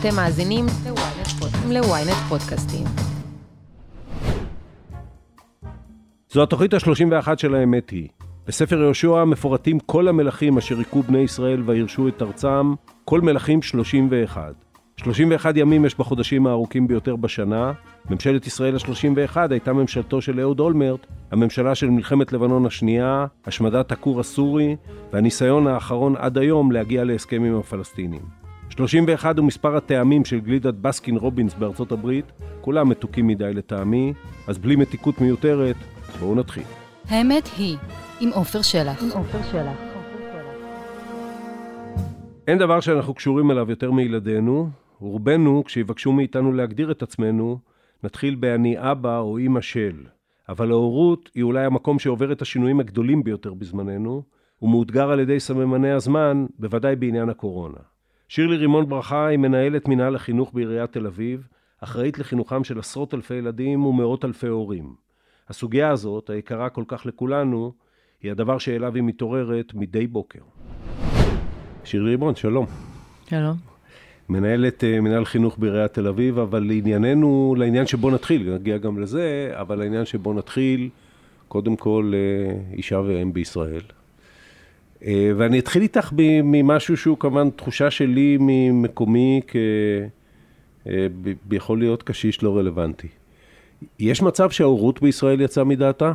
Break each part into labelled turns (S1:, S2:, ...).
S1: אתם מאזינים ל-ynet פודקאסטים.
S2: זו התוכנית ה-31 של האמת היא. בספר יהושע מפורטים כל המלכים אשר היכו בני ישראל וירשו את ארצם, כל מלכים 31. 31 ימים יש בחודשים הארוכים ביותר בשנה. ממשלת ישראל ה-31 הייתה ממשלתו של אהוד אולמרט, הממשלה של מלחמת לבנון השנייה, השמדת הכור הסורי, והניסיון האחרון עד היום להגיע להסכם עם הפלסטינים. 31 הוא מספר הטעמים של גלידת בסקין רובינס בארצות הברית, כולם מתוקים מדי לטעמי, אז בלי מתיקות מיותרת, בואו נתחיל.
S1: האמת היא, עם עופר שלח.
S3: עם עופר שלח.
S2: אין דבר שאנחנו קשורים אליו יותר מילדינו, ורובנו, כשיבקשו מאיתנו להגדיר את עצמנו, נתחיל ב"אני אבא" או "אימא של". אבל ההורות היא אולי המקום שעובר את השינויים הגדולים ביותר בזמננו, ומאותגר על ידי סממני הזמן, בוודאי בעניין הקורונה. שירלי רימון ברכה היא מנהלת מינהל החינוך בעיריית תל אביב, אחראית לחינוכם של עשרות אלפי ילדים ומאות אלפי הורים. הסוגיה הזאת, היקרה כל כך לכולנו, היא הדבר שאליו היא מתעוררת מדי בוקר. שירלי רימון, שלום.
S3: שלום.
S2: מנהלת uh, מנהל חינוך בעיריית תל אביב, אבל לענייננו, לעניין שבו נתחיל, נגיע גם לזה, אבל לעניין שבו נתחיל, קודם כל uh, אישה ואם בישראל. Uh, ואני אתחיל איתך ממשהו שהוא כמובן תחושה שלי ממקומי כ... uh, יכול להיות קשיש לא רלוונטי. יש מצב שההורות בישראל יצאה מדעתה?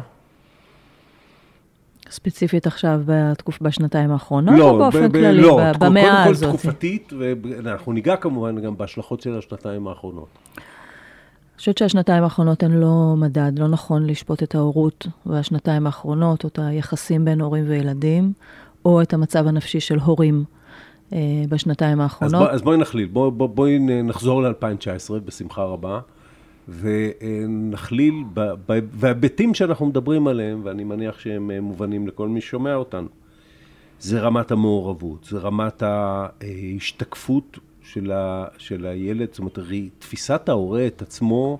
S3: ספציפית עכשיו בתקופ... בשנתיים האחרונות,
S2: לא,
S3: או באופן
S2: ב-
S3: כללי,
S2: לא,
S3: ב-
S2: קודם
S3: במאה
S2: כל
S3: הזאת?
S2: תקופתית, ואנחנו ניגע כמובן גם בהשלכות של השנתיים האחרונות.
S3: אני חושבת שהשנתיים האחרונות הן לא מדד, לא נכון לשפוט את ההורות והשנתיים האחרונות, או את היחסים בין הורים וילדים, או את המצב הנפשי של הורים אה, בשנתיים
S2: אז,
S3: האחרונות.
S2: בוא, אז בואי נכליל, בוא, בוא, בואי נחזור ל-2019 בשמחה רבה, ונכליל בהיבטים שאנחנו מדברים עליהם, ואני מניח שהם אה, מובנים לכל מי ששומע אותנו. זה רמת המעורבות, זה רמת ההשתקפות של, ה, של הילד, זאת אומרת, תפיסת ההורה את עצמו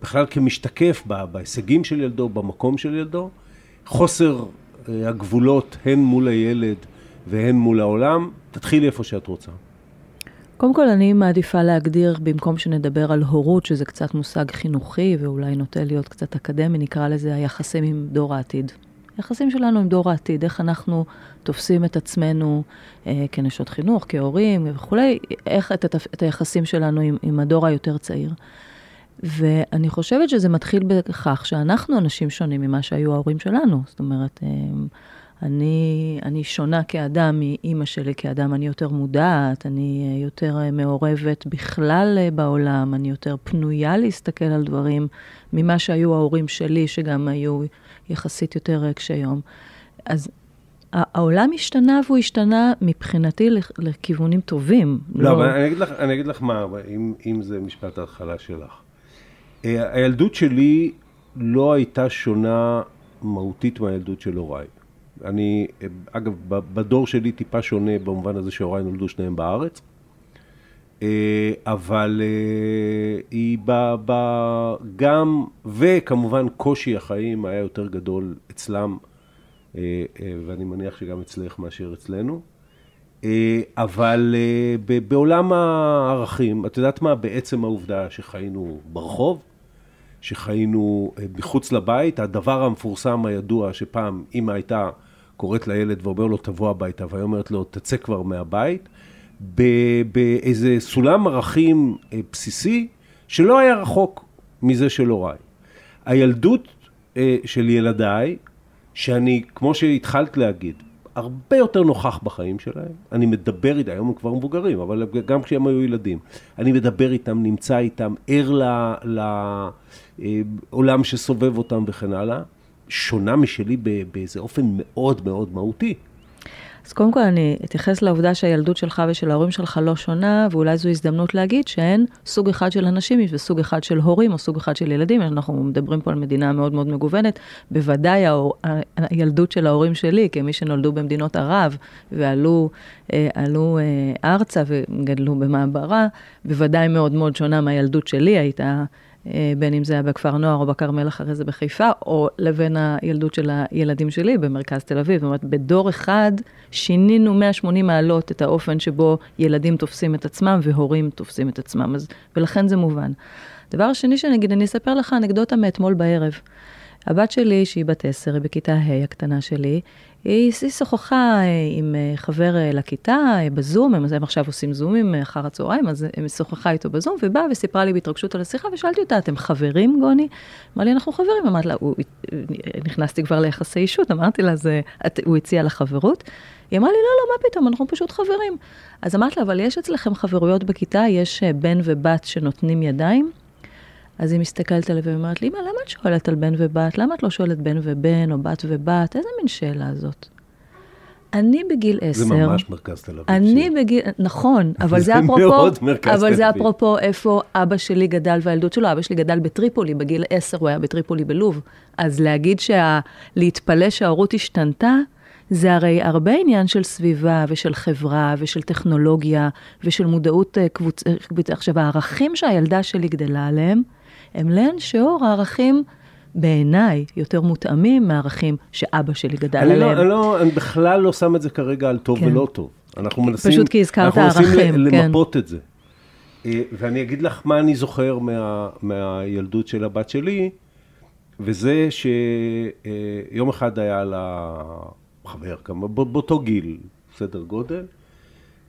S2: בכלל כמשתקף בהישגים של ילדו, במקום של ילדו, חוסר אה, הגבולות הן מול הילד והן מול העולם. תתחילי איפה שאת רוצה.
S3: קודם כל, אני מעדיפה להגדיר, במקום שנדבר על הורות, שזה קצת מושג חינוכי ואולי נוטה להיות קצת אקדמי, נקרא לזה היחסים עם דור העתיד. היחסים שלנו עם דור העתיד, איך אנחנו תופסים את עצמנו אה, כנשות חינוך, כהורים וכולי, איך את, את היחסים שלנו עם, עם הדור היותר צעיר. ואני חושבת שזה מתחיל בכך שאנחנו אנשים שונים ממה שהיו ההורים שלנו. זאת אומרת, אה, אני, אני שונה כאדם מאימא שלי כאדם, אני יותר מודעת, אני אה, יותר אה, מעורבת בכלל בעולם, אני יותר פנויה להסתכל על דברים ממה שהיו ההורים שלי, שגם היו יחסית יותר קשי יום. אז העולם השתנה והוא השתנה מבחינתי לכ- לכיוונים טובים.
S2: לא, אבל אני אגיד לך, אני אגיד לך מה, אם, אם זה משפט ההתחלה שלך. אה, הילדות שלי לא הייתה שונה מהותית מהילדות של הוריי. אני, אה, אגב, בדור שלי טיפה שונה במובן הזה שהוריי נולדו שניהם בארץ. אה, אבל היא ב, ב, גם, וכמובן קושי החיים היה יותר גדול אצלם, ואני מניח שגם אצלך מאשר אצלנו. אבל בעולם הערכים, את יודעת מה? בעצם העובדה שחיינו ברחוב, שחיינו אה, מחוץ לבית, הדבר המפורסם הידוע שפעם אמא הייתה קוראת לילד ואומר לו תבוא הביתה, והיא אומרת לו תצא כבר מהבית, באיזה סולם ערכים אה, בסיסי שלא היה רחוק מזה של הוריי. הילדות אה, של ילדיי, שאני, כמו שהתחלת להגיד, הרבה יותר נוכח בחיים שלהם. אני מדבר איתם, היום הם כבר מבוגרים, אבל גם כשהם היו ילדים. אני מדבר איתם, נמצא איתם, ער לעולם שסובב אותם וכן הלאה. שונה משלי באיזה אופן מאוד מאוד מהותי.
S3: אז קודם כל אני אתייחס לעובדה שהילדות שלך ושל ההורים שלך לא שונה, ואולי זו הזדמנות להגיד שאין סוג אחד של אנשים וסוג אחד של הורים או סוג אחד של ילדים. אנחנו מדברים פה על מדינה מאוד מאוד מגוונת. בוודאי ההור, הילדות של ההורים שלי, כמי שנולדו במדינות ערב ועלו אה, עלו, אה, ארצה וגדלו במעברה, בוודאי מאוד מאוד שונה מהילדות שלי, הייתה... אה, בין אם זה היה בכפר נוער או בכרמל אחרי זה בחיפה, או לבין הילדות של הילדים שלי במרכז תל אביב. זאת אומרת, בדור אחד שינינו 180 מעלות את האופן שבו ילדים תופסים את עצמם והורים תופסים את עצמם, אז, ולכן זה מובן. דבר שני שנגיד, אני אספר לך אנקדוטה מאתמול בערב. הבת שלי, שהיא בת עשר, היא בכיתה ה', הקטנה שלי, היא, היא שוחחה אה, עם אה, חבר אה, לכיתה בזום, הם, הם עכשיו עושים זומים אחר הצהריים, אז היא שוחחה איתו בזום, ובאה וסיפרה לי בהתרגשות על השיחה, ושאלתי אותה, אתם חברים, גוני? אמרה לי, אנחנו חברים. אמרתי לה, הוא, נכנסתי כבר ליחסי אישות, אמרתי לה, זה, את, הוא הציע לה חברות. היא אמרה לי, לא, לא, מה פתאום, אנחנו פשוט חברים. אז אמרתי לה, אבל יש אצלכם חברויות בכיתה, יש בן ובת שנותנים ידיים? אז היא מסתכלת עליה ואומרת לי, אמא, למה את שואלת על בן ובת? למה את לא שואלת בן ובן או בת ובת? איזה מין שאלה זאת? אני בגיל עשר...
S2: זה ממש מרכז תל אביב.
S3: אני בגיל, נכון, אבל זה, זה אפרופו... זה מאוד מרכז תל אביב. אבל זה אפרופו איפה אבא שלי גדל והילדות שלו. אבא שלי גדל בטריפולי, בגיל עשר הוא היה בטריפולי בלוב. אז להגיד שה... להתפלא שההורות השתנתה, זה הרי הרבה עניין של סביבה ושל חברה ושל טכנולוגיה ושל מודעות אה, קבוצה. עכשיו, הערכים שהילדה שלי גדלה עליהם, הם לאין שיעור הערכים בעיניי יותר מותאמים מהערכים שאבא שלי גדל
S2: אני
S3: עליהם.
S2: לא, אני, לא, אני בכלל לא שם את זה כרגע על טוב כן. ולא טוב. אנחנו מנסים,
S3: פשוט כי הזכרת ערכים,
S2: אנחנו
S3: מנסים
S2: כן. למפות את זה. אה, ואני אגיד לך מה אני זוכר מה, מהילדות של הבת שלי, וזה שיום אחד היה לה חבר, כמה, באותו גיל, סדר גודל,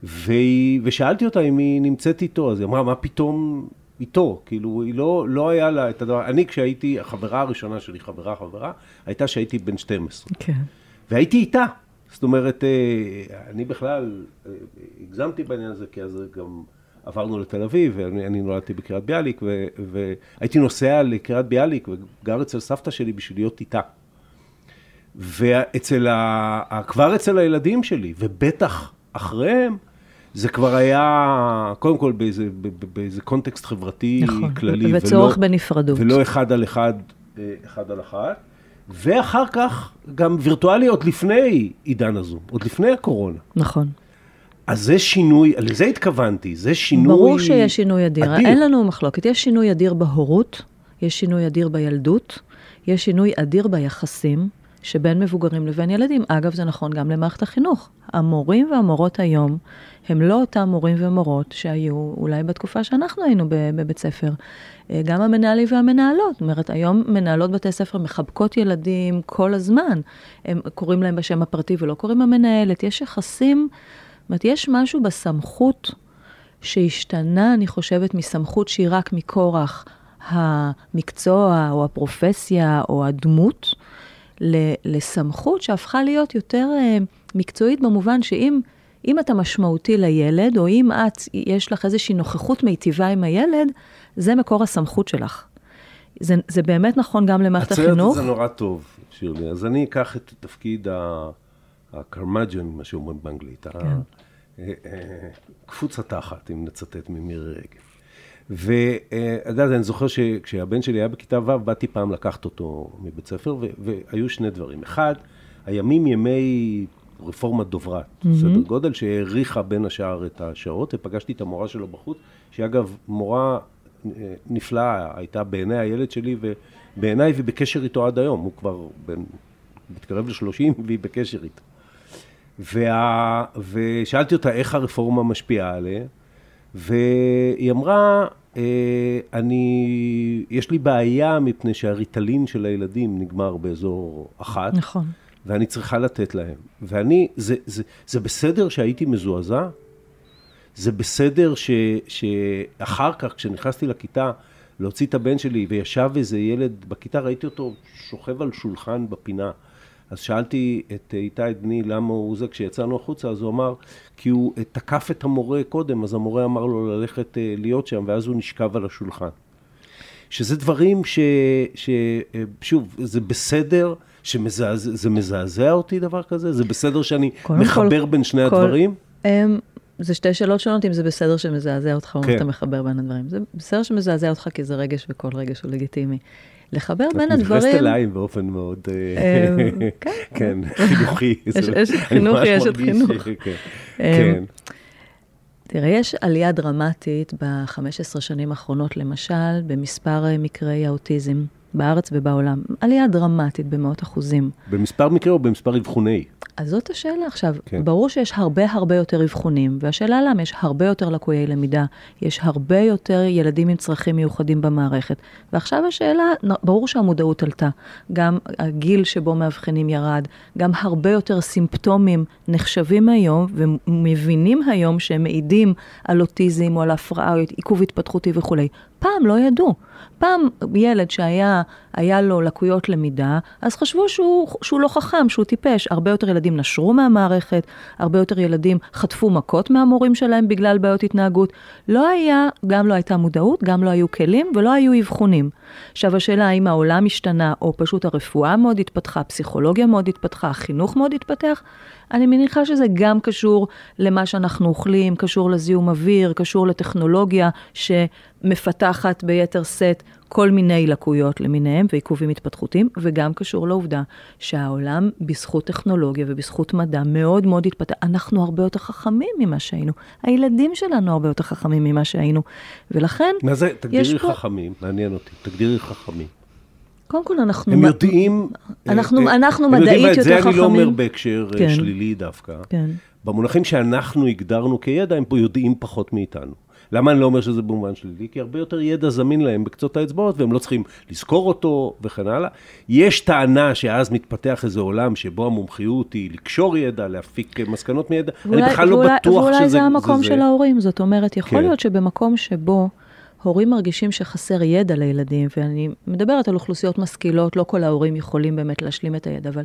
S2: והיא, ושאלתי אותה אם היא נמצאת איתו, אז היא אמרה, מה פתאום איתו, כאילו, היא לא, לא היה לה את הדבר, אני כשהייתי, החברה הראשונה שלי, חברה חברה, הייתה שהייתי בן 12.
S3: כן.
S2: והייתי איתה. זאת אומרת, אה, אני בכלל אה, הגזמתי בעניין הזה, כי אז גם עברנו לתל אביב, ואני נולדתי בקריית ביאליק, ו, והייתי נוסע לקריית ביאליק וגר אצל סבתא שלי בשביל להיות איתה. ואצל ה... כבר אצל הילדים שלי, ובטח אחריהם, זה כבר היה, קודם כל באיזה, באיזה קונטקסט חברתי
S3: נכון,
S2: כללי.
S3: וצורך ולא, בנפרדות.
S2: ולא אחד על אחד, אה, אחד על אחת. ואחר כך גם וירטואלי עוד לפני עידן הזום, עוד לפני הקורונה.
S3: נכון.
S2: אז זה שינוי, לזה התכוונתי, זה שינוי
S3: ברור שיש שינוי אדיר, אדיר. אין לנו מחלוקת. יש שינוי אדיר בהורות, יש שינוי אדיר בילדות, יש שינוי אדיר ביחסים. שבין מבוגרים לבין ילדים. אגב, זה נכון גם למערכת החינוך. המורים והמורות היום הם לא אותם מורים ומורות שהיו אולי בתקופה שאנחנו היינו בבית ספר. אה, גם המנהלים והמנהלות, זאת אומרת, היום מנהלות בתי ספר מחבקות ילדים כל הזמן. הם קוראים להם בשם הפרטי ולא קוראים המנהלת. יש יחסים, זאת אומרת, יש משהו בסמכות שהשתנה, אני חושבת, מסמכות שהיא רק מכורח המקצוע או הפרופסיה או הדמות. לסמכות שהפכה להיות יותר uh, מקצועית במובן שאם אם אתה משמעותי לילד, או אם את, יש לך איזושהי נוכחות מיטיבה עם הילד, זה מקור הסמכות שלך. זה, זה באמת נכון גם למערכת החינוך.
S2: הצוות זה נורא טוב, שירלי. אז אני אקח את תפקיד הקרמג'ן, מה שאומרים באנגלית. כן. אה, אה, קפוץ התחת, אם נצטט ממירי רגב. ואתה יודע, אני זוכר שכשהבן שלי היה בכיתה ו', באתי פעם לקחת אותו מבית ספר, והיו שני דברים. אחד, הימים ימי רפורמת דוברת, mm-hmm. סדר גודל, שהאריכה בין השאר את השעות, ופגשתי את המורה שלו בחוץ, שהיא אגב מורה אה, נפלאה, הייתה בעיני הילד שלי, ובעיניי והיא בקשר איתו עד היום, הוא כבר בין, מתקרב לשלושים והיא בקשר איתו. וה... ושאלתי אותה איך הרפורמה משפיעה עליה, והיא אמרה, אה, אני, יש לי בעיה מפני שהריטלין של הילדים נגמר באזור אחת.
S3: נכון.
S2: ואני צריכה לתת להם. ואני, זה, זה, זה בסדר שהייתי מזועזע? זה בסדר ש, שאחר כך, כשנכנסתי לכיתה, להוציא את הבן שלי, וישב איזה ילד בכיתה, ראיתי אותו שוכב על שולחן בפינה. אז שאלתי את איתי, בני, למה הוא זה, כשיצאנו החוצה, אז הוא אמר, כי הוא תקף את המורה קודם, אז המורה אמר לו ללכת אה, להיות שם, ואז הוא נשכב על השולחן. שזה דברים ש... ש שוב, זה בסדר, שזה מזעזע אותי דבר כזה? זה בסדר שאני מחבר כל, בין שני כל, הדברים?
S3: Um, זה שתי שאלות שונות, אם זה בסדר שמזעזע אותך, כן. או אתה מחבר בין הדברים. זה בסדר שמזעזע אותך, כי זה רגש, וכל רגש הוא לגיטימי. לחבר בין הדברים... את
S2: מתייחסת אליי באופן מאוד... אה, אמ, כן. כן, חינוכי.
S3: יש חינוכי, יש את חינוך.
S2: כן.
S3: תראה, יש עלייה דרמטית ב-15 שנים האחרונות, למשל, במספר אה, מקרי האוטיזם בארץ ובעולם. עלייה דרמטית במאות אחוזים.
S2: במספר מקרה או במספר אבחוני?
S3: אז זאת השאלה עכשיו.
S2: כן.
S3: ברור שיש הרבה הרבה יותר אבחונים, והשאלה למה יש הרבה יותר לקויי למידה, יש הרבה יותר ילדים עם צרכים מיוחדים במערכת. ועכשיו השאלה, ברור שהמודעות עלתה, גם הגיל שבו מאבחנים ירד, גם הרבה יותר סימפטומים נחשבים היום ומבינים היום שהם מעידים על אוטיזם או על הפרעה או עיכוב התפתחותי וכולי. פעם לא ידעו. פעם ילד שהיה היה לו לקויות למידה, אז חשבו שהוא, שהוא לא חכם, שהוא טיפש. הרבה יותר ילדים נשרו מהמערכת, הרבה יותר ילדים חטפו מכות מהמורים שלהם בגלל בעיות התנהגות. לא היה, גם לא הייתה מודעות, גם לא היו כלים ולא היו אבחונים. עכשיו השאלה האם העולם השתנה, או פשוט הרפואה מאוד התפתחה, הפסיכולוגיה מאוד התפתחה, החינוך מאוד התפתח, אני מניחה שזה גם קשור למה שאנחנו אוכלים, קשור לזיהום אוויר, קשור לטכנולוגיה שמפתחת ביתר שאת כל מיני לקויות למיניהם ועיכובים התפתחותיים, וגם קשור לעובדה שהעולם בזכות טכנולוגיה ובזכות מדע מאוד מאוד התפתח. אנחנו הרבה יותר חכמים ממה שהיינו. הילדים שלנו הרבה יותר חכמים ממה שהיינו. ולכן,
S2: מה זה, תגדירי
S3: פה-
S2: חכמים, מעניין אותי, תגדירי חכמים.
S3: קודם כל אנחנו...
S2: הם יודעים...
S3: אנחנו-
S2: אה,
S3: אנחנו
S2: הם יודעים,
S3: מדעית
S2: ואת זה
S3: יותר
S2: אני לא אומר
S3: חכמים.
S2: בהקשר אה,
S3: כן.
S2: שלילי דווקא.
S3: כן.
S2: במונחים שאנחנו הגדרנו כידע, הם פה יודעים פחות מאיתנו. למה אני לא אומר שזה במובן שלילי? כי הרבה יותר ידע זמין להם בקצות האצבעות, והם לא צריכים לזכור אותו וכן הלאה. יש טענה שאז מתפתח איזה עולם שבו המומחיות היא לקשור ידע, להפיק מסקנות מידע. אני
S3: ואולי-
S2: בכלל לא
S3: ואולי-
S2: בטוח שזה
S3: ואולי זה המקום
S2: זה.
S3: של ההורים, זאת אומרת, יכול
S2: כן.
S3: להיות שבמקום שבו הורים מרגישים שחסר ידע לילדים, ואני מדברת על אוכלוסיות משכילות, לא כל ההורים יכולים באמת להשלים את הידע, אבל,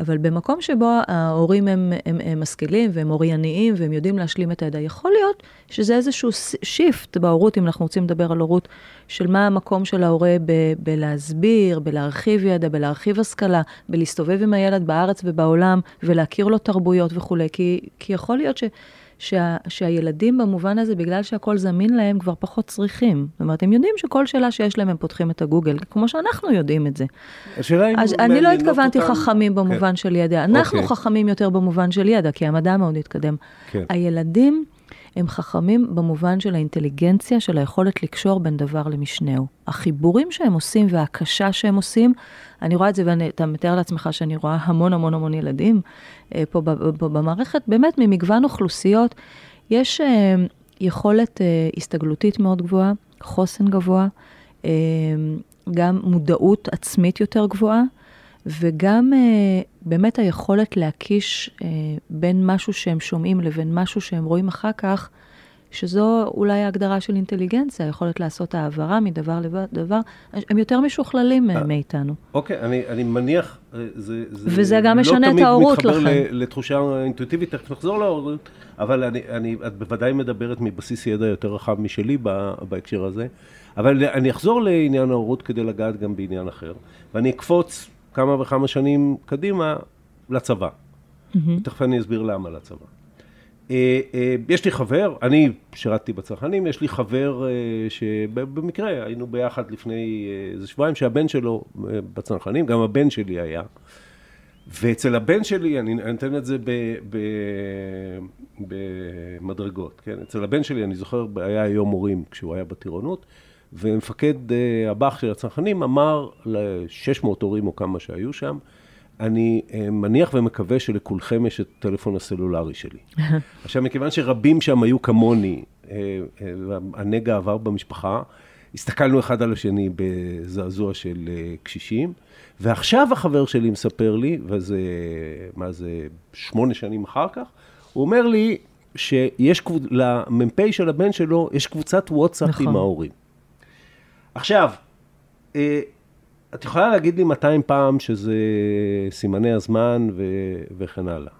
S3: אבל במקום שבו ההורים הם, הם, הם משכילים והם אורייניים והם יודעים להשלים את הידע, יכול להיות שזה איזשהו שיפט בהורות, אם אנחנו רוצים לדבר על הורות, של מה המקום של ההורה ב, בלהסביר, בלהרחיב ידע, בלהרחיב השכלה, בלהסתובב עם הילד בארץ ובעולם ולהכיר לו תרבויות וכולי, כי, כי יכול להיות ש... שה, שהילדים במובן הזה, בגלל שהכל זמין להם, כבר פחות צריכים. זאת אומרת, הם יודעים שכל שאלה שיש להם, הם פותחים את הגוגל, כמו שאנחנו יודעים את זה.
S2: השאלה אם...
S3: אז אני לא
S2: מעניינות
S3: התכוונתי
S2: אותם-
S3: חכמים במובן
S2: כן.
S3: של ידע. אנחנו
S2: אוקיי.
S3: חכמים יותר במובן של ידע, כי המדע מאוד התקדם.
S2: כן.
S3: הילדים הם חכמים במובן של האינטליגנציה, של היכולת לקשור בין דבר למשנהו. החיבורים שהם עושים וההקשה שהם עושים, אני רואה את זה, ואתה מתאר לעצמך שאני רואה המון המון המון ילדים אה, פה, במערכת, באמת ממגוון אוכלוסיות. יש אה, יכולת אה, הסתגלותית מאוד גבוהה, חוסן גבוה, גם מודעות עצמית יותר גבוהה, וגם אה, באמת היכולת להקיש אה, בין משהו שהם שומעים לבין משהו שהם רואים אחר כך, שזו אולי ההגדרה של אינטליגנציה, היכולת לעשות העברה מדבר לדבר, הם יותר משוכללים אה, מאיתנו.
S2: אוקיי, אני, אני מניח, אה, זה, זה
S3: וזה גם משנה את ההורות
S2: לא תמיד
S3: לכם.
S2: מתחבר לתחושה אינטואיטיבית, תכף נחזור להורות, אבל אני, אני, את בוודאי מדברת מבסיס ידע יותר רחב משלי בהקשר הזה, אבל אני אחזור לעניין ההורות כדי לגעת גם בעניין אחר, ואני אקפוץ כמה וכמה שנים קדימה לצבא. תכף אני אסביר למה לצבא. אה, אה, יש לי חבר, אני שירתתי בצנחנים, יש לי חבר אה, שבמקרה היינו ביחד לפני איזה שבועיים, שהבן שלו בצנחנים, גם הבן שלי היה. ואצל הבן שלי, אני אני אתן את זה במדרגות, כן? אצל הבן שלי, אני זוכר, היה יום מורים כשהוא היה בטירונות, ומפקד אה, הב"ח של הצנחנים אמר ל-600 הורים או כמה שהיו שם, אני אה, מניח ומקווה שלכולכם יש את הטלפון הסלולרי שלי. עכשיו, מכיוון שרבים שם היו כמוני, אה, והנגע עבר במשפחה, הסתכלנו אחד על השני בזעזוע של קשישים, ועכשיו החבר שלי מספר לי, וזה, מה זה, שמונה שנים אחר כך, הוא אומר לי שיש. למ"פ של הבן שלו, יש קבוצת וואטסאפ
S3: נכון.
S2: עם ההורים. עכשיו, אה, את יכולה להגיד לי 200 פעם שזה סימני הזמן ו... וכן הלאה.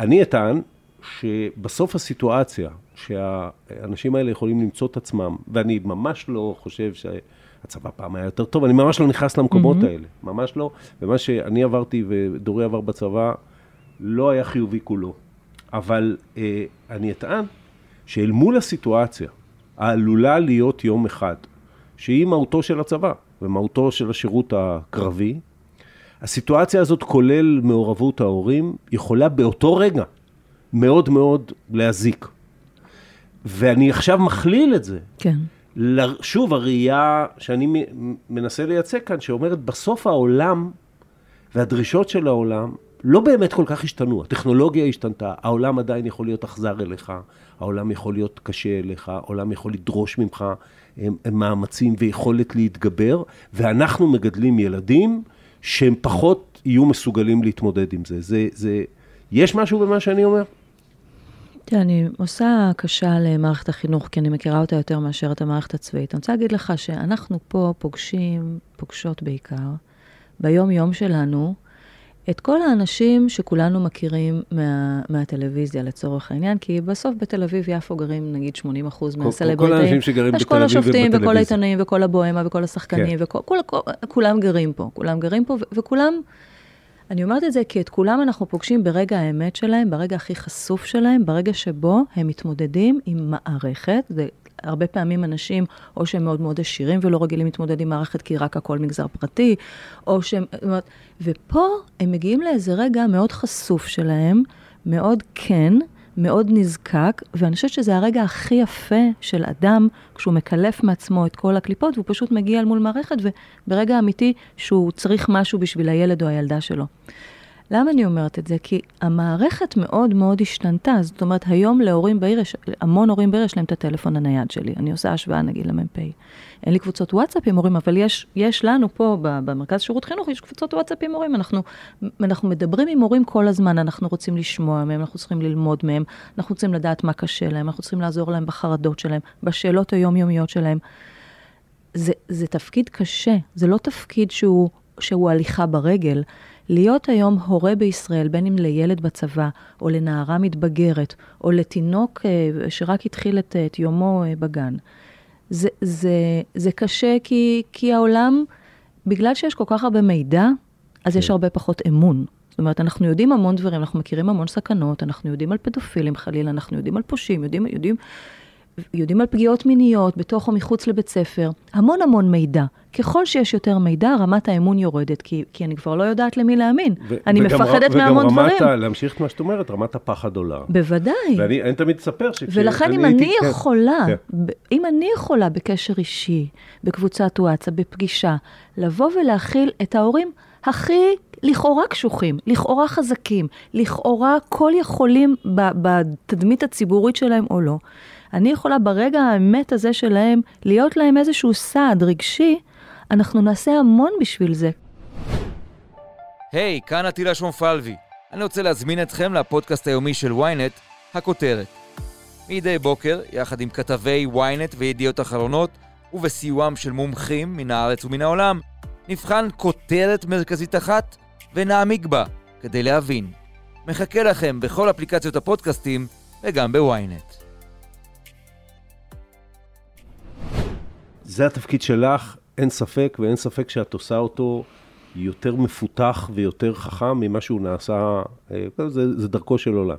S2: אני אטען שבסוף הסיטואציה שהאנשים האלה יכולים למצוא את עצמם, ואני ממש לא חושב שהצבא פעם היה יותר טוב, אני ממש לא נכנס למקומות mm-hmm. האלה, ממש לא. ומה שאני עברתי ודורי עבר בצבא, לא היה חיובי כולו. אבל אה, אני אטען שאל מול הסיטואציה העלולה להיות יום אחד, שהיא מהותו של הצבא ומהותו של השירות הקרבי, הסיטואציה הזאת, כולל מעורבות ההורים, יכולה באותו רגע מאוד מאוד להזיק. ואני עכשיו מכליל את זה.
S3: כן.
S2: שוב, הראייה שאני מנסה לייצג כאן, שאומרת, בסוף העולם והדרישות של העולם לא באמת כל כך השתנו. הטכנולוגיה השתנתה, העולם עדיין יכול להיות אכזר אליך, העולם יכול להיות קשה אליך, העולם יכול לדרוש ממך מאמצים ויכולת להתגבר, ואנחנו מגדלים ילדים שהם פחות יהיו מסוגלים להתמודד עם זה. זה, זה יש משהו במה שאני אומר?
S3: תראה, אני עושה הקשה למערכת החינוך, כי אני מכירה אותה יותר מאשר את המערכת הצבאית. אני רוצה להגיד לך שאנחנו פה פוגשים, פוגשות בעיקר, ביום-יום שלנו, את כל האנשים שכולנו מכירים מה, מהטלוויזיה לצורך העניין, כי בסוף בתל אביב-יפו גרים נגיד 80 אחוז מהסלבריטאים.
S2: כל האנשים שגרים בתל
S3: יש כל
S2: אביב
S3: השופטים וכל
S2: ובטלוויזיה.
S3: העיתונאים וכל הבוהמה וכל השחקנים,
S2: כן.
S3: וכל, כל, כל, כולם גרים פה, כולם גרים פה, ו- וכולם, אני אומרת את זה כי את כולם אנחנו פוגשים ברגע האמת שלהם, ברגע הכי חשוף שלהם, ברגע שבו הם מתמודדים עם מערכת, והרבה פעמים אנשים, או שהם מאוד מאוד עשירים ולא רגילים להתמודד עם מערכת כי רק הכל מגזר פרטי, או שהם, ופה הם מגיעים לאיזה רגע מאוד חשוף שלהם, מאוד כן, מאוד נזקק, ואני חושבת שזה הרגע הכי יפה של אדם, כשהוא מקלף מעצמו את כל הקליפות, והוא פשוט מגיע אל מול מערכת, וברגע אמיתי שהוא צריך משהו בשביל הילד או הילדה שלו. למה אני אומרת את זה? כי המערכת מאוד מאוד השתנתה. זאת אומרת, היום להורים בעיר, יש, המון הורים בעיר יש להם את הטלפון הנייד שלי. אני עושה השוואה נגיד למ"פ. אין לי קבוצות וואטסאפ עם הורים, אבל יש, יש לנו פה במרכז שירות חינוך, יש קבוצות וואטסאפ עם הורים. אנחנו, אנחנו מדברים עם הורים כל הזמן, אנחנו רוצים לשמוע מהם, אנחנו צריכים ללמוד מהם, אנחנו רוצים לדעת מה קשה להם, אנחנו צריכים לעזור להם בחרדות שלהם, בשאלות היומיומיות שלהם. זה, זה תפקיד קשה, זה לא תפקיד שהוא, שהוא הליכה ברגל. להיות היום הורה בישראל, בין אם לילד בצבא, או לנערה מתבגרת, או לתינוק אה, שרק התחיל את, את יומו אה, בגן, זה, זה, זה קשה כי, כי העולם, בגלל שיש כל כך הרבה מידע, אז יש הרבה פחות אמון. זאת אומרת, אנחנו יודעים המון דברים, אנחנו מכירים המון סכנות, אנחנו יודעים על פדופילים חלילה, אנחנו יודעים על פושעים, יודעים, יודעים, יודעים על פגיעות מיניות בתוך או מחוץ לבית ספר, המון המון מידע. ככל שיש יותר מידע, רמת האמון יורדת, כי, כי אני כבר לא יודעת למי להאמין.
S2: ו-
S3: אני
S2: וגם
S3: מפחדת
S2: ר-
S3: מהמון
S2: וגם
S3: דברים.
S2: רמת, ה- להמשיך את מה שאת אומרת, רמת הפחד עולה.
S3: בוודאי.
S2: ואני אני תמיד אספר שכש...
S3: ולכן אם
S2: הייתי-
S3: אני
S2: כן,
S3: יכולה,
S2: כן.
S3: ב- אם אני יכולה בקשר אישי, בקבוצת וואטסאפ, בפגישה, לבוא ולהכיל את ההורים הכי לכאורה קשוחים, לכאורה חזקים, לכאורה כל יכולים בתדמית הציבורית שלהם או לא, אני יכולה ברגע האמת הזה שלהם להיות להם איזשהו סעד רגשי, אנחנו נעשה המון בשביל זה.
S4: היי, hey, כאן עטילה שומפלבי. אני רוצה להזמין אתכם לפודקאסט היומי של ynet, הכותרת. מדי בוקר, יחד עם כתבי ynet וידיעות אחרונות, ובסיועם של מומחים מן הארץ ומן העולם, נבחן כותרת מרכזית אחת ונעמיק בה, כדי להבין. מחכה לכם בכל אפליקציות הפודקאסטים וגם בוויינט.
S2: זה התפקיד שלך, אין ספק, ואין ספק שאת עושה אותו יותר מפותח ויותר חכם ממה שהוא נעשה, אה, זה, זה דרכו של עולם.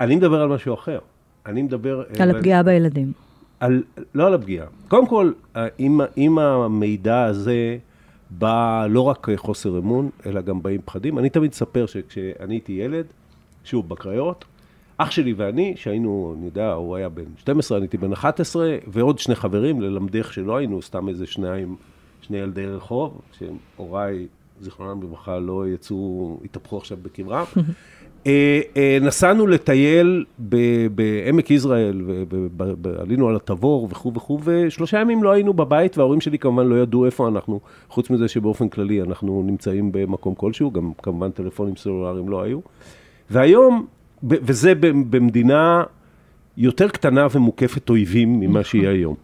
S2: אני מדבר על משהו אחר. אני מדבר... אה,
S3: על
S2: ב-
S3: הפגיעה בילדים.
S2: על, לא על הפגיעה. קודם כל, אה, אם, אם המידע הזה בא לא רק חוסר אמון, אלא גם באים פחדים, אני תמיד אספר שכשאני הייתי ילד, שוב, בקריות, אח שלי ואני, שהיינו, אני יודע, הוא היה בן 12, אני הייתי בן 11, ועוד שני חברים, ללמדך שלא היינו סתם איזה שניים, שני ילדי רחוב, שהוריי, זיכרונם לברכה, לא יצאו, התהפכו עכשיו בקברם. אה, אה, נסענו לטייל בעמק יזרעאל, ועלינו על התבור וכו' וכו', ושלושה ימים לא היינו בבית, וההורים שלי כמובן לא ידעו איפה אנחנו, חוץ מזה שבאופן כללי אנחנו נמצאים במקום כלשהו, גם כמובן טלפונים סלולריים לא היו. והיום, וזה במדינה יותר קטנה ומוקפת אויבים ממה שהיא היום.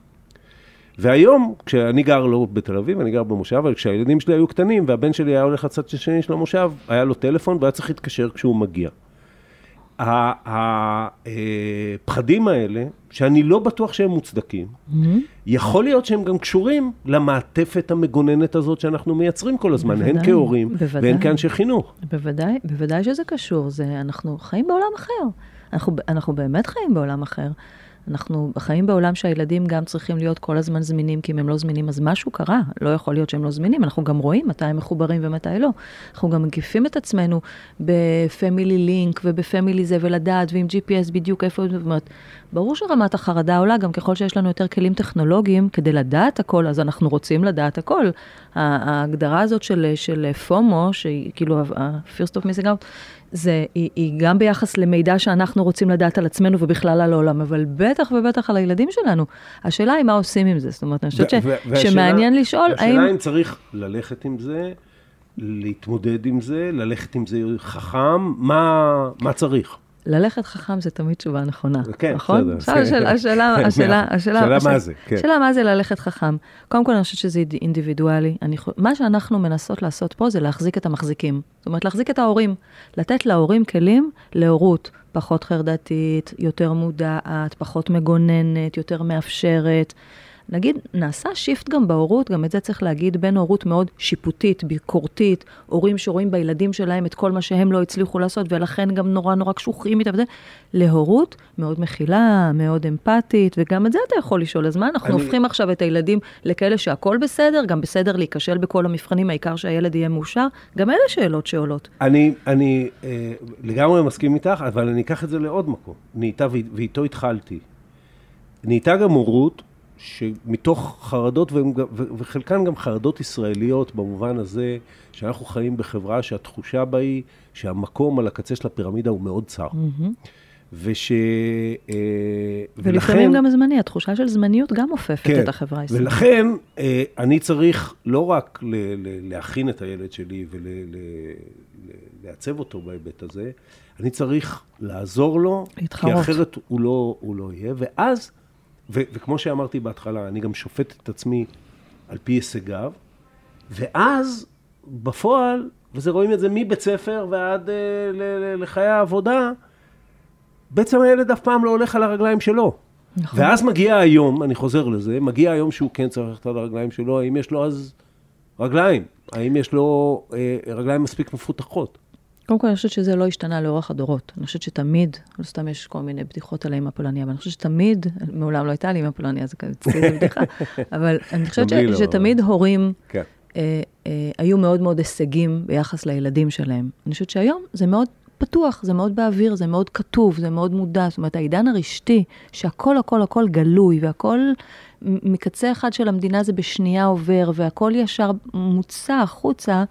S2: והיום, כשאני גר לא בתל אביב, אני גר במושב, אבל כשהילדים שלי היו קטנים, והבן שלי היה הולך לצד השני של המושב, היה לו טלפון והיה צריך להתקשר כשהוא מגיע. הפחדים האלה, שאני לא בטוח שהם מוצדקים, יכול להיות שהם גם קשורים למעטפת המגוננת הזאת שאנחנו מייצרים כל הזמן, הן
S3: בוודאי,
S2: כהורים
S3: בוודאי.
S2: והן כאנשי חינוך.
S3: בוודאי, בוודאי שזה קשור, זה, אנחנו חיים בעולם אחר. אנחנו, אנחנו באמת חיים בעולם אחר. אנחנו חיים בעולם שהילדים גם צריכים להיות כל הזמן זמינים, כי אם הם לא זמינים אז משהו קרה, לא יכול להיות שהם לא זמינים, אנחנו גם רואים מתי הם מחוברים ומתי לא. אנחנו גם מקיפים את עצמנו בפמילי לינק ובפמילי זה ולדעת, ועם GPS בדיוק איפה, זאת אומרת, ברור שרמת החרדה עולה גם ככל שיש לנו יותר כלים טכנולוגיים כדי לדעת הכל, אז אנחנו רוצים לדעת הכל. ההגדרה הזאת של, של פומו, שהיא כאילו ה-first of missing out, זה, היא, היא גם ביחס למידע שאנחנו רוצים לדעת על עצמנו ובכלל על העולם, אבל בטח ובטח על הילדים שלנו. השאלה היא מה עושים עם זה, זאת אומרת, אני חושבת שמעניין לשאול
S2: האם... השאלה אם צריך ללכת עם זה, להתמודד עם זה, ללכת עם זה חכם, מה, מה צריך?
S3: ללכת חכם זה תמיד תשובה נכונה,
S2: כן,
S3: נכון?
S2: בסדר.
S3: השאלה, השאלה, השאלה, השאלה,
S2: השאלה מה זה, כן.
S3: השאלה מה זה ללכת חכם. קודם כל, אני חושבת שזה אינדיבידואלי. אני, מה שאנחנו מנסות לעשות פה זה להחזיק את המחזיקים. זאת אומרת, להחזיק את ההורים. לתת להורים כלים להורות פחות חרדתית, יותר מודעת, פחות מגוננת, יותר מאפשרת. נגיד, נעשה שיפט גם בהורות, גם את זה צריך להגיד, בין הורות מאוד שיפוטית, ביקורתית, הורים שרואים בילדים שלהם את כל מה שהם לא הצליחו לעשות, ולכן גם נורא נורא קשוחים איתם וזה, להורות מאוד מכילה, מאוד אמפתית, וגם את זה אתה יכול לשאול, אז מה, אנחנו אני... הופכים עכשיו את הילדים לכאלה שהכול בסדר, גם בסדר להיכשל בכל המבחנים, העיקר שהילד יהיה מאושר? גם אלה שאלות שעולות.
S2: אני, אני אה, לגמרי מסכים איתך, אבל אני אקח את זה לעוד מקום. נהייתה, ואיתו התחלתי. נהייתה גם הורות שמתוך חרדות, וחלקן גם חרדות ישראליות במובן הזה שאנחנו חיים בחברה שהתחושה בה היא שהמקום על הקצה של הפירמידה הוא מאוד צר. Mm-hmm. וש...
S3: אה, ולפעמים גם זמני, התחושה של זמניות גם עופפת כן, את החברה הישראלית.
S2: ולכן אה, אני צריך לא רק להכין את הילד שלי ולעצב אותו בהיבט הזה, אני צריך לעזור לו, להתחרות. כי אחרת הוא לא, הוא לא יהיה, ואז ו- וכמו שאמרתי בהתחלה, אני גם שופט את עצמי על פי הישגיו, ואז בפועל, וזה רואים את זה מבית ספר ועד אה, ל- ל- לחיי העבודה, בעצם הילד אף פעם לא הולך על הרגליים שלו. נכון. ואז מגיע היום, אני חוזר לזה, מגיע היום שהוא כן צריך ללכת על הרגליים שלו, האם יש לו אז רגליים? האם יש לו אה, רגליים מספיק מפותחות?
S3: קודם כל, אני חושבת שזה לא השתנה לאורך הדורות. אני חושבת שתמיד, לא סתם יש כל מיני בדיחות על האמא פולניה, אבל אני חושבת שתמיד, מעולם לא הייתה לי אמא פולניה, זה בדיחה, אבל אני חושבת ש, לא. שתמיד הורים כן. אה, אה, היו מאוד מאוד הישגים ביחס לילדים שלהם. אני חושבת שהיום זה מאוד פתוח, זה מאוד באוויר, זה מאוד כתוב, זה מאוד מודע. זאת אומרת, העידן הרשתי, שהכל הכל הכל גלוי, והכל מקצה אחד של המדינה זה בשנייה עובר, והכל ישר מוצא החוצה,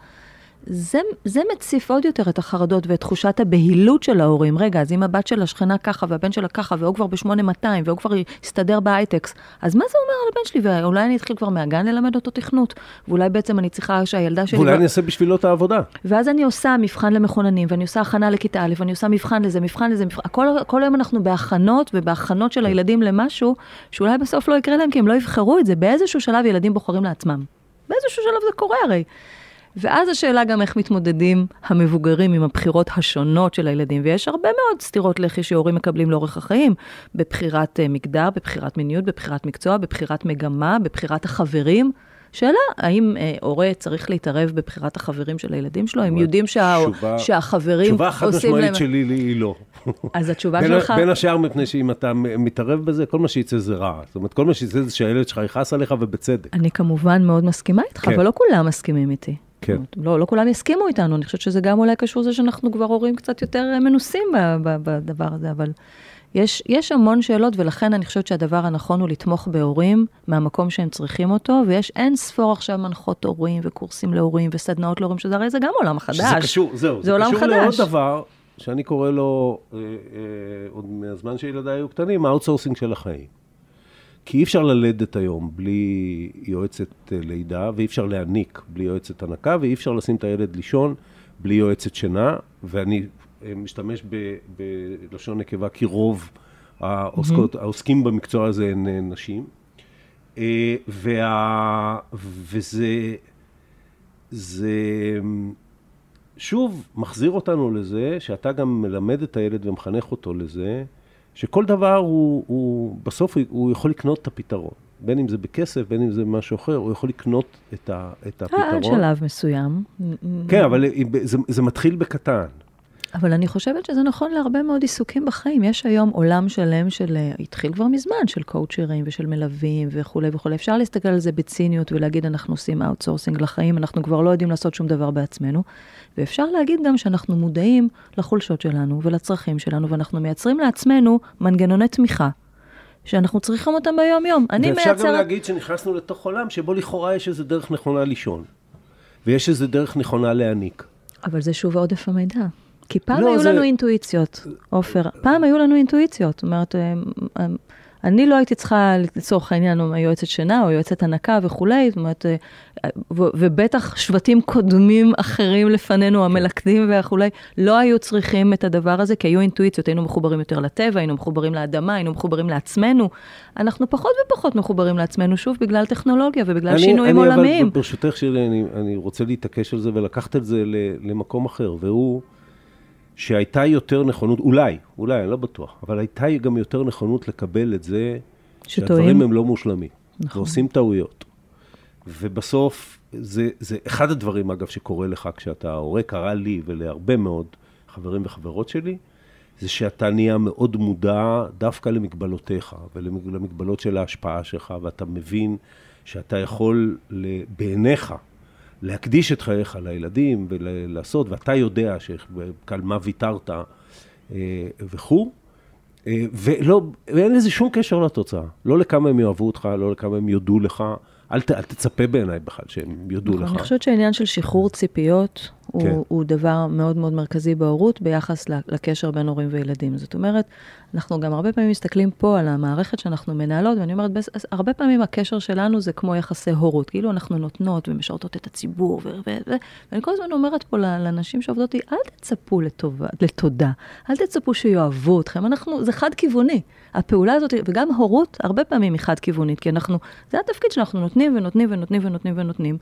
S3: זה, זה מציף עוד יותר את החרדות ואת תחושת הבהילות של ההורים. רגע, אז אם הבת של השכנה ככה והבן שלה ככה, והוא כבר ב-8200, והוא כבר יסתדר בהייטקס, אז מה זה אומר על הבן שלי? ואולי אני אתחיל כבר מהגן ללמד אותו תכנות, ואולי בעצם אני צריכה שהילדה שלי...
S2: ואולי אני אעשה בשבילו את העבודה.
S3: ואז אני עושה מבחן למכוננים, ואני עושה הכנה לכיתה א', ואני עושה מבחן לזה, מבחן לזה, מבחן... כל, כל היום אנחנו בהכנות ובהכנות של הילדים למשהו, שאולי בסוף לא יקרה להם, כי הם לא יבחרו את זה. באיזשהו שלב ילדים בוחרים לעצמם. באיזשהו שלב זה קורה הרי. ואז השאלה גם איך מתמודדים המבוגרים עם הבחירות השונות של הילדים, ויש הרבה מאוד סתירות לחי שהורים מקבלים לאורך החיים, בבחירת אה, מגדר, בבחירת מיניות, בבחירת מקצוע, בבחירת מגמה, בבחירת החברים. שאלה, האם אה, הורה צריך להתערב בבחירת החברים של הילדים שלו? הם יודעים שה... תשובה, שהחברים
S2: תשובה חד משמעית שלי היא לא.
S3: אז התשובה
S2: בין,
S3: שלך...
S2: בין השאר, מפני שאם אתה מתערב בזה, כל מה שיצא זה רע. זאת אומרת, כל מה שיצא זה שהילד שלך יכעס עליך ובצדק.
S3: אני כמובן מאוד מסכימה איתך, כן. אבל לא כולם מסכימים איתי.
S2: כן.
S3: לא, לא כולם יסכימו איתנו, אני חושבת שזה גם אולי קשור לזה שאנחנו כבר הורים קצת יותר אה, מנוסים בדבר הזה, אבל יש, יש המון שאלות, ולכן אני חושבת שהדבר הנכון הוא לתמוך בהורים מהמקום שהם צריכים אותו, ויש אין ספור עכשיו מנחות הורים וקורסים להורים וסדנאות להורים, שזה הרי זה גם עולם חדש. שזה
S2: קשור, זהו, זה, זה עולם קשור חדש. לעוד דבר שאני קורא לו, אה, אה, עוד מהזמן שילדיי היו קטנים, ה outsourcing של החיים. כי אי אפשר ללדת היום בלי יועצת אה, לידה, ואי אפשר להניק בלי יועצת הנקה, ואי אפשר לשים את הילד לישון בלי יועצת שינה, ואני אה, משתמש ב, בלשון נקבה כי רוב העוסקות, mm-hmm. העוסקים במקצוע הזה הן אה, נשים. וה, וזה, זה שוב מחזיר אותנו לזה שאתה גם מלמד את הילד ומחנך אותו לזה, שכל דבר הוא, הוא בסוף הוא יכול לקנות את הפתרון. בין אם זה בכסף, בין אם זה משהו אחר, הוא יכול לקנות את, ה, את הפתרון.
S3: עד שלב מסוים.
S2: כן, אבל זה, זה מתחיל בקטן.
S3: אבל אני חושבת שזה נכון להרבה מאוד עיסוקים בחיים. יש היום עולם שלם של, אה, התחיל כבר מזמן, של קואוצ'רים ושל מלווים וכולי וכולי. אפשר להסתכל על זה בציניות ולהגיד, אנחנו עושים outsourcing לחיים, אנחנו כבר לא יודעים לעשות שום דבר בעצמנו. ואפשר להגיד גם שאנחנו מודעים לחולשות שלנו ולצרכים שלנו, ואנחנו מייצרים לעצמנו מנגנוני תמיכה. שאנחנו צריכים אותם ביום-יום. אני
S2: ואפשר
S3: מייצרת...
S2: גם להגיד שנכנסנו לתוך עולם שבו לכאורה יש איזו דרך נכונה לישון, ויש איזו דרך נכונה להעניק.
S3: אבל זה שוב עודף המידע. כי פעם
S2: לא,
S3: היו
S2: זה-
S3: לנו אינטואיציות, עופר. פעם היו לנו אינטואיציות. זאת אומרת, אמ, אמ, אני לא הייתי צריכה, לצורך העניין, או יועצת שינה או יועצת הנקה וכולי, זאת אומרת, אה, ובטח שבטים קודמים אחרים לפנינו, המלכדים וכולי, לא היו צריכים את הדבר הזה, כי היו אינטואיציות, היינו מחוברים יותר לטבע, היינו מחוברים לאדמה, היינו מחוברים לעצמנו. אנחנו פחות ופחות מחוברים לעצמנו, שוב, בגלל טכנולוגיה ובגלל
S2: אני-
S3: שינויים
S2: אני
S3: עולמיים.
S2: אבל ברשותך שלי, אני, אני רוצה להתעקש על זה ולקחת את זה למקום אחר, והוא שהייתה יותר נכונות, אולי, אולי, אני לא בטוח, אבל הייתה גם יותר נכונות לקבל את זה
S3: שטועים.
S2: שהדברים הם לא מושלמים,
S3: נכון.
S2: ועושים טעויות. ובסוף, זה, זה אחד הדברים, אגב, שקורה לך כשאתה הורה, קרה לי ולהרבה מאוד חברים וחברות שלי, זה שאתה נהיה מאוד מודע דווקא למגבלותיך ולמגבלות של ההשפעה שלך, ואתה מבין שאתה יכול, בעיניך, להקדיש את חייך לילדים ולעשות, ואתה יודע שעל מה ויתרת אה, וכו', אה, ולא, ואין לזה שום קשר לתוצאה. לא לכמה הם יאהבו אותך, לא לכמה הם יודו לך. אל, ת, אל תצפה בעיניי בכלל שהם יודו לך.
S3: נכון, אני חושבת שהעניין של שחרור ציפיות הוא,
S2: כן.
S3: הוא דבר מאוד מאוד מרכזי בהורות ביחס לקשר בין הורים וילדים. זאת אומרת, אנחנו גם הרבה פעמים מסתכלים פה על המערכת שאנחנו מנהלות, ואני אומרת, הרבה פעמים הקשר שלנו זה כמו יחסי הורות, כאילו אנחנו נותנות ומשרתות את הציבור, ו- ו- ו- ואני כל הזמן אומרת פה לנשים שעובדות אל תצפו לטובה, לתודה, אל תצפו שיאהבו אתכם, אנחנו, זה חד-כיווני. הפעולה הזאת, וגם הורות, הרבה פעמים היא חד-כיוונית, כי אנחנו, זה התפקיד שאנחנו נותנים ונותנים ונותנים ונותנים ונותנים.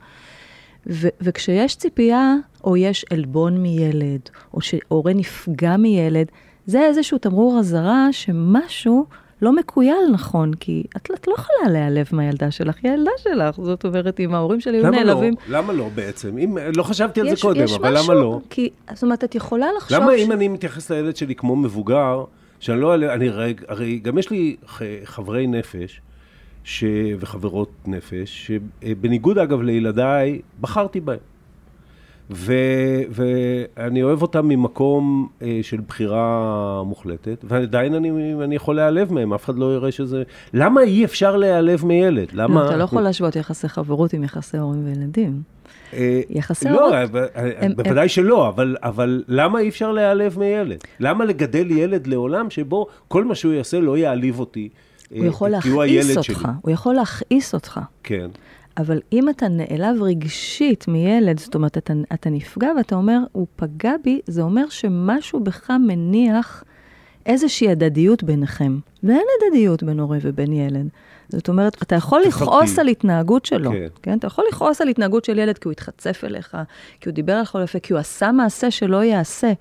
S3: ו- וכשיש ציפייה, או יש עלבון מילד, או שהורה נפגע מילד, זה איזשהו תמרור אזהרה שמשהו לא מקוייל נכון, כי את, את לא יכולה להיעלב מהילדה שלך, היא הילדה שלך. זאת אומרת, אם ההורים שלי היו
S2: למה לא?
S3: נעלבים...
S2: למה לא בעצם? אם, לא חשבתי על
S3: יש-
S2: זה קודם, אבל
S3: משהו,
S2: למה לא?
S3: כי, זאת אומרת, את יכולה לחשוב...
S2: למה
S3: ש-
S2: אם אני מתייחס לילד שלי כמו מבוגר, שאני לא... אני הרי, הרי גם יש לי חברי נפש ש, וחברות נפש, שבניגוד אגב לילדיי, בחרתי בהם. ו, ואני אוהב אותם ממקום אה, של בחירה מוחלטת, ועדיין אני, אני יכול להיעלב מהם, אף אחד לא יראה שזה... למה אי אפשר להיעלב מילד? למה...
S3: לא, אתה לא יכול להשוות יחסי חברות עם יחסי הורים וילדים.
S2: אה,
S3: יחסי
S2: לא,
S3: הורות, הם-
S2: בוודאי שלא, אבל, אבל למה אי אפשר להיעלב מילד? למה לגדל ילד לעולם שבו כל מה שהוא יעשה לא יעליב אותי?
S3: הוא
S2: אה,
S3: יכול להכעיס אותך,
S2: שלי.
S3: הוא יכול להכעיס אותך.
S2: כן.
S3: אבל אם אתה נעלב רגשית מילד, זאת אומרת, אתה, אתה נפגע ואתה אומר, הוא פגע בי, זה אומר שמשהו בך מניח איזושהי הדדיות ביניכם. ואין הדדיות בין הורה ובין ילד. זאת אומרת, אתה יכול. לכעוס על התנהגות שלו,
S2: כן.
S3: כן. כן? אתה יכול לכעוס על התנהגות של ילד כי הוא התחצף אליך, כי הוא דיבר עליך לא יפה, כי הוא עשה מעשה שלא ייעשה.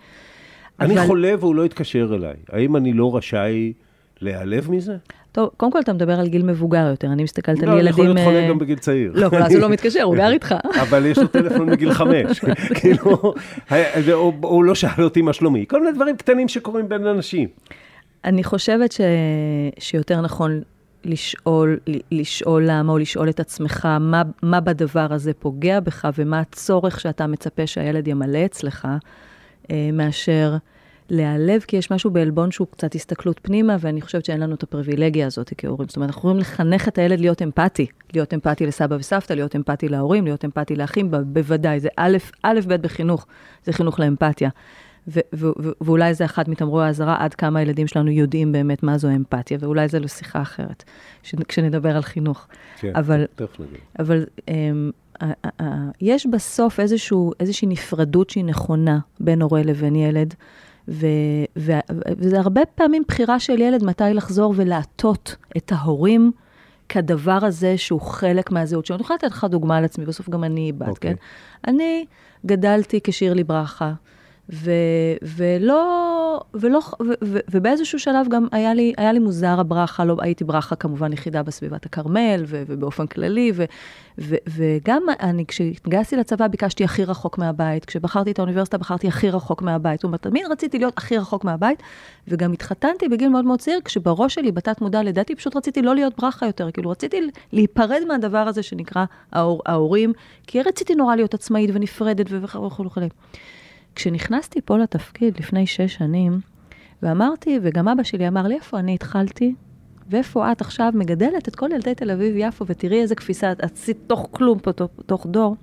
S2: אני
S3: אבל-
S2: חולה והוא לא התקשר אליי. האם אני לא רשאי להיעלב מזה?
S3: טוב, קודם כל אתה מדבר על גיל מבוגר יותר, אני מסתכלת
S2: לא,
S3: על
S2: אני יכול
S3: ילדים...
S2: להיות חולה
S3: אה,
S2: גם בגיל צעיר.
S3: לא, אז הוא לא מתקשר, הוא גר איתך.
S2: אבל יש לו טלפון מגיל חמש. כאילו, הוא הוא לא שאל אותי מה שלומי. כל מיני דברים קטנים שקורים בין אנשים.
S3: אני חושבת ש... שיותר נכון לשאול, לשאול למה, או לשאול את עצמך מה, מה בדבר הזה פוגע בך, ומה הצורך שאתה מצפה שהילד ימלא אצלך, אה, מאשר להיעלב, כי יש משהו בעלבון שהוא קצת הסתכלות פנימה, ואני חושבת שאין לנו את הפריבילגיה הזאת כהורים. זאת אומרת, אנחנו יכולים לחנך את הילד להיות אמפתי, להיות אמפתי לסבא וסבתא, להיות אמפתי להורים, להיות אמפתי לאחים, בוודאי, זה א', א', ב' בחינוך, זה חינוך לאמפתיה. ו- ו- ו- ואולי זה אחד מתמרורי האזהרה עד כמה הילדים שלנו יודעים באמת מה זו אמפתיה, ואולי זה לשיחה אחרת, ש- כשנדבר על חינוך.
S2: כן,
S3: אבל,
S2: תכף נגיד.
S3: אבל uh, יש בסוף איזשהו, איזושהי נפרדות שהיא נכונה בין הורה לבין ילד, ו- ו- וזה הרבה פעמים בחירה של ילד מתי לחזור ולעטות את ההורים כדבר הזה שהוא חלק מהזהות שלו. אני יכולה לתת לך דוגמה על עצמי, בסוף גם אני בת,
S2: אוקיי.
S3: כן? אני גדלתי כשירלי ברכה. ו, ולא, ולא, ו, ו, ובאיזשהו שלב גם היה לי, היה לי מוזר הברכה, לא הייתי ברכה כמובן יחידה בסביבת הכרמל, ובאופן כללי, ו, ו, וגם אני, כשהתגייסתי לצבא ביקשתי הכי רחוק מהבית, כשבחרתי את האוניברסיטה בחרתי הכי רחוק מהבית, זאת אומרת, תמיד רציתי להיות הכי רחוק מהבית, וגם התחתנתי בגיל מאוד מאוד צעיר, כשבראש שלי, בתת מודע, לדעתי, פשוט רציתי לא להיות ברכה יותר, כאילו רציתי להיפרד מהדבר הזה שנקרא ההור, ההורים, כי רציתי נורא להיות עצמאית ונפרדת וכו' וכו'. כשנכנסתי פה לתפקיד לפני שש שנים, ואמרתי, וגם אבא שלי אמר לי, איפה אני התחלתי? ואיפה את עכשיו מגדלת את כל ילדי תל אביב-יפו, ותראי איזה קפיצה את עשית תוך כלום פה, תוך, תוך דור.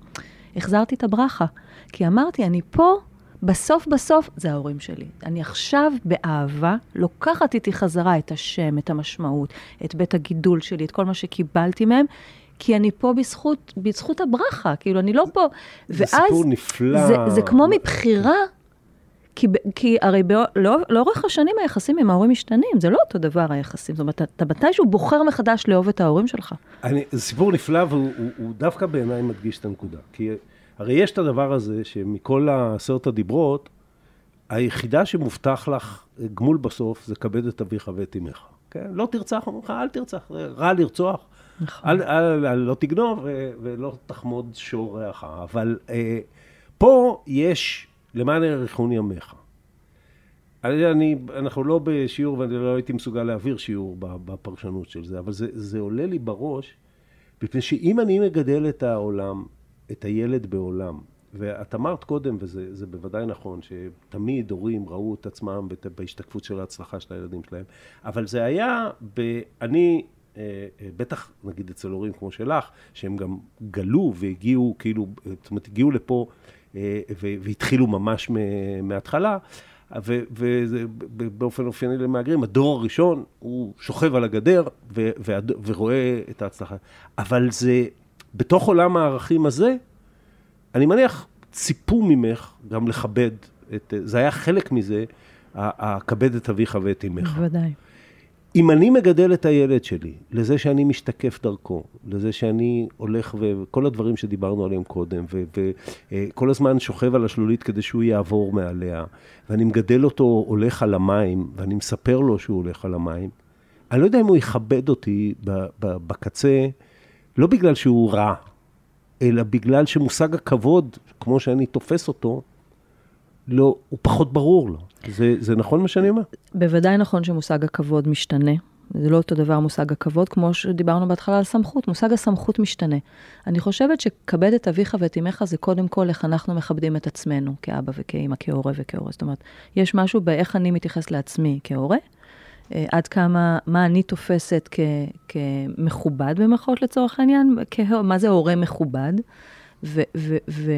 S3: החזרתי את הברכה. כי אמרתי, אני פה, בסוף בסוף, זה ההורים שלי. אני עכשיו באהבה לוקחת איתי חזרה את השם, את המשמעות, את בית הגידול שלי, את כל מה שקיבלתי מהם, כי אני פה בזכות, בזכות הברכה, כאילו, אני לא פה.
S2: זה ואז, סיפור נפלא.
S3: זה, זה כמו מבחירה, כי, כי הרי בא, לא, לאורך השנים היחסים עם ההורים משתנים, זה לא אותו דבר היחסים. זאת אומרת, אתה מתישהו בוחר מחדש לאהוב את ההורים שלך.
S2: אני, זה סיפור נפלא, והוא הוא, הוא דווקא בעיניי מדגיש את הנקודה. כי הרי יש את הדבר הזה, שמכל עשרת הדיברות, היחידה שמובטח לך גמול בסוף, זה כבד את אביך ואת אמך. כן? לא תרצח, אומרים לך, אל תרצח, רע לרצוח. נכון. אל, אל, אל, לא תגנוב ולא תחמוד שור רעך. אבל אה, פה יש, למען יאריכון ימיך. אני, אנחנו לא בשיעור, ואני לא הייתי מסוגל להעביר שיעור בפרשנות של זה, אבל זה, זה עולה לי בראש, מפני שאם אני מגדל את העולם, את הילד בעולם, ואת אמרת קודם, וזה בוודאי נכון, שתמיד הורים ראו את עצמם בהשתקפות של ההצלחה של הילדים שלהם, אבל זה היה, ב, אני אה, אה, בטח נגיד אצל הורים כמו שלך, שהם גם גלו והגיעו כאילו, זאת אומרת הגיעו לפה אה, והתחילו ממש מההתחלה, ובאופן אופייני למהגרים, הדור הראשון הוא שוכב על הגדר ורואה את ההצלחה. אבל זה, בתוך עולם הערכים הזה, אני מניח ציפו ממך גם לכבד, את, זה היה חלק מזה, הכבד את אביך ואת אמך.
S3: בוודאי.
S2: אם אני מגדל את הילד שלי, לזה שאני משתקף דרכו, לזה שאני הולך וכל הדברים שדיברנו עליהם קודם, וכל הזמן שוכב על השלולית כדי שהוא יעבור מעליה, ואני מגדל אותו הולך על המים, ואני מספר לו שהוא הולך על המים, אני לא יודע אם הוא יכבד אותי בקצה, לא בגלל שהוא רע, אלא בגלל שמושג הכבוד, כמו שאני תופס אותו, לא, הוא פחות ברור לו. זה, זה נכון מה שאני אומר?
S3: בוודאי נכון שמושג הכבוד משתנה. זה לא אותו דבר מושג הכבוד, כמו שדיברנו בהתחלה על סמכות, מושג הסמכות משתנה. אני חושבת שכבד את אביך ואת אמך זה קודם כל איך אנחנו מכבדים את עצמנו, כאבא וכאמא, כהורה וכהורה. זאת אומרת, יש משהו באיך אני מתייחס לעצמי כהורה, אה, עד כמה, מה אני תופסת כ, כמכובד במירכאות לצורך העניין, כה, מה זה הורה מכובד, ו, ו, ו,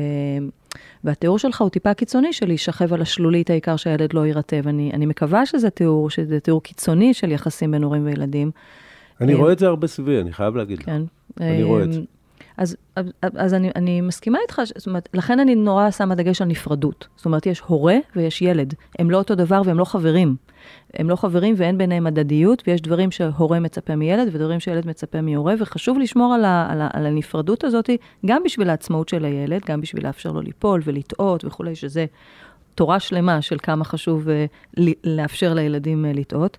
S3: והתיאור שלך הוא טיפה קיצוני של להישכב על השלולית, העיקר שהילד לא יירטב. אני, אני מקווה שזה תיאור, שזה תיאור קיצוני של יחסים בין הורים וילדים.
S2: אני רואה את זה הרבה סביבי, אני חייב להגיד לך. כן. אני רואה את זה.
S3: אז, אז, אז אני, אני מסכימה איתך, זאת אומרת, לכן אני נורא שמה דגש על נפרדות. זאת אומרת, יש הורה ויש ילד. הם לא אותו דבר והם לא חברים. הם לא חברים ואין ביניהם הדדיות, ויש דברים שהורה מצפה מילד ודברים שילד מצפה מהורה, וחשוב לשמור על, ה, על, ה, על הנפרדות הזאת, גם בשביל העצמאות של הילד, גם בשביל לאפשר לו ליפול ולטעות וכולי, שזה תורה שלמה של כמה חשוב uh, לאפשר לילדים uh, לטעות.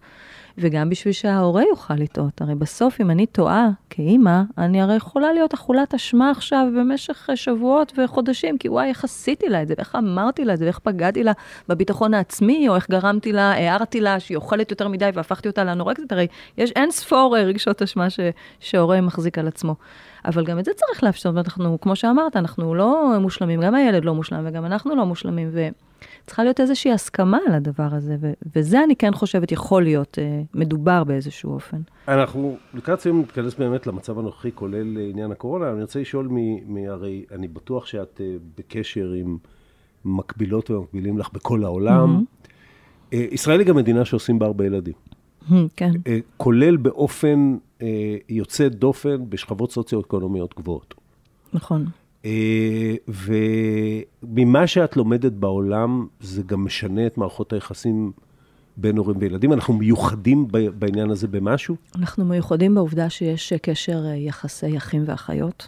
S3: וגם בשביל שההורה יוכל לטעות. הרי בסוף, אם אני טועה כאימא, אני הרי יכולה להיות אכולת אשמה עכשיו במשך שבועות וחודשים, כי וואי, איך עשיתי לה את זה, ואיך אמרתי לה את זה, ואיך פגעתי לה בביטחון העצמי, או איך גרמתי לה, הערתי לה שהיא אוכלת יותר מדי והפכתי אותה לאנורקסית. הרי יש אין ספור רגשות אשמה שהורה מחזיק על עצמו. אבל גם את זה צריך לאפשר, ואנחנו, כמו שאמרת, אנחנו לא מושלמים, גם הילד לא מושלם וגם אנחנו לא מושלמים, וצריכה להיות איזושהי הסכמה על הדבר הזה, ו- וזה אני כן חושבת יכול להיות אה, מדובר באיזשהו אופן.
S2: אנחנו לקראת סיום נתכנס באמת למצב הנוכחי, כולל עניין הקורונה, אני רוצה לשאול, מ- מ- הרי אני בטוח שאת אה, בקשר עם מקבילות ומקבילים לך בכל העולם. Mm-hmm. אה, ישראל היא גם מדינה שעושים בה הרבה ילדים.
S3: כן.
S2: אה, כולל באופן אה, יוצא דופן בשכבות סוציו-אקונומיות גבוהות.
S3: נכון.
S2: אה, וממה שאת לומדת בעולם, זה גם משנה את מערכות היחסים בין הורים וילדים. אנחנו מיוחדים בעניין הזה במשהו?
S3: אנחנו מיוחדים בעובדה שיש קשר יחסי אחים ואחיות.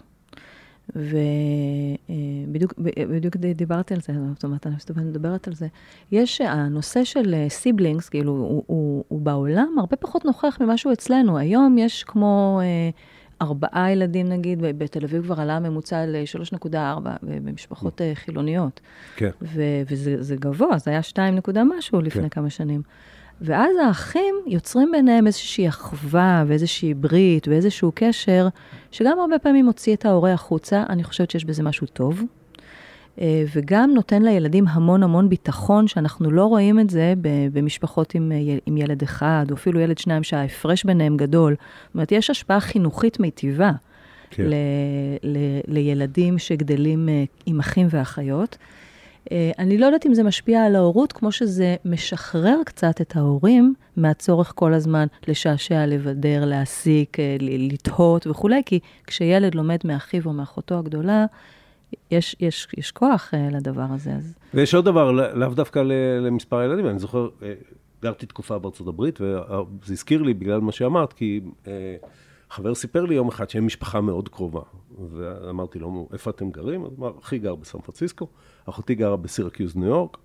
S3: ובדיוק בדיוק דיברתי על זה, זאת אומרת, אני מסתובבת מדברת על זה. יש, הנושא של סיבלינגס, כאילו, הוא, הוא, הוא בעולם הרבה פחות נוכח ממה שהוא אצלנו. היום יש כמו... ארבעה ילדים נגיד, בתל אביב כבר עלה הממוצע ל-3.4 במשפחות חילוניות.
S2: כן.
S3: וזה גבוה, זה היה 2 נקודה משהו לפני כן. כמה שנים. ואז האחים יוצרים ביניהם איזושהי אחווה ואיזושהי ברית ואיזשהו קשר, שגם הרבה פעמים מוציא את ההורה החוצה, אני חושבת שיש בזה משהו טוב. אה, וגם נותן לילדים המון המון ביטחון, שאנחנו לא רואים את זה במשפחות עם, אה, עם ילד אחד, או אפילו ילד שניים שההפרש ביניהם גדול. זאת אומרת, יש השפעה חינוכית מיטיבה כן. ל, ל, לילדים שגדלים אה, עם אחים ואחיות. אני לא יודעת אם זה משפיע על ההורות, כמו שזה משחרר קצת את ההורים מהצורך כל הזמן לשעשע, לבדר, להסיק, לתהות וכולי, כי כשילד לומד מאחיו או מאחותו הגדולה, יש, יש, יש כוח uh, לדבר הזה. אז...
S2: ויש עוד דבר, לאו דווקא למספר ילדים, אני זוכר, גרתי תקופה בארצות הברית, וזה הזכיר לי בגלל מה שאמרת, כי חבר סיפר לי יום אחד שהם משפחה מאוד קרובה. ואמרתי לו, איפה אתם גרים? אז אמר, אחי גר בסן פרנסיסקו, אחותי גרה בסירקיוז, ניו יורק.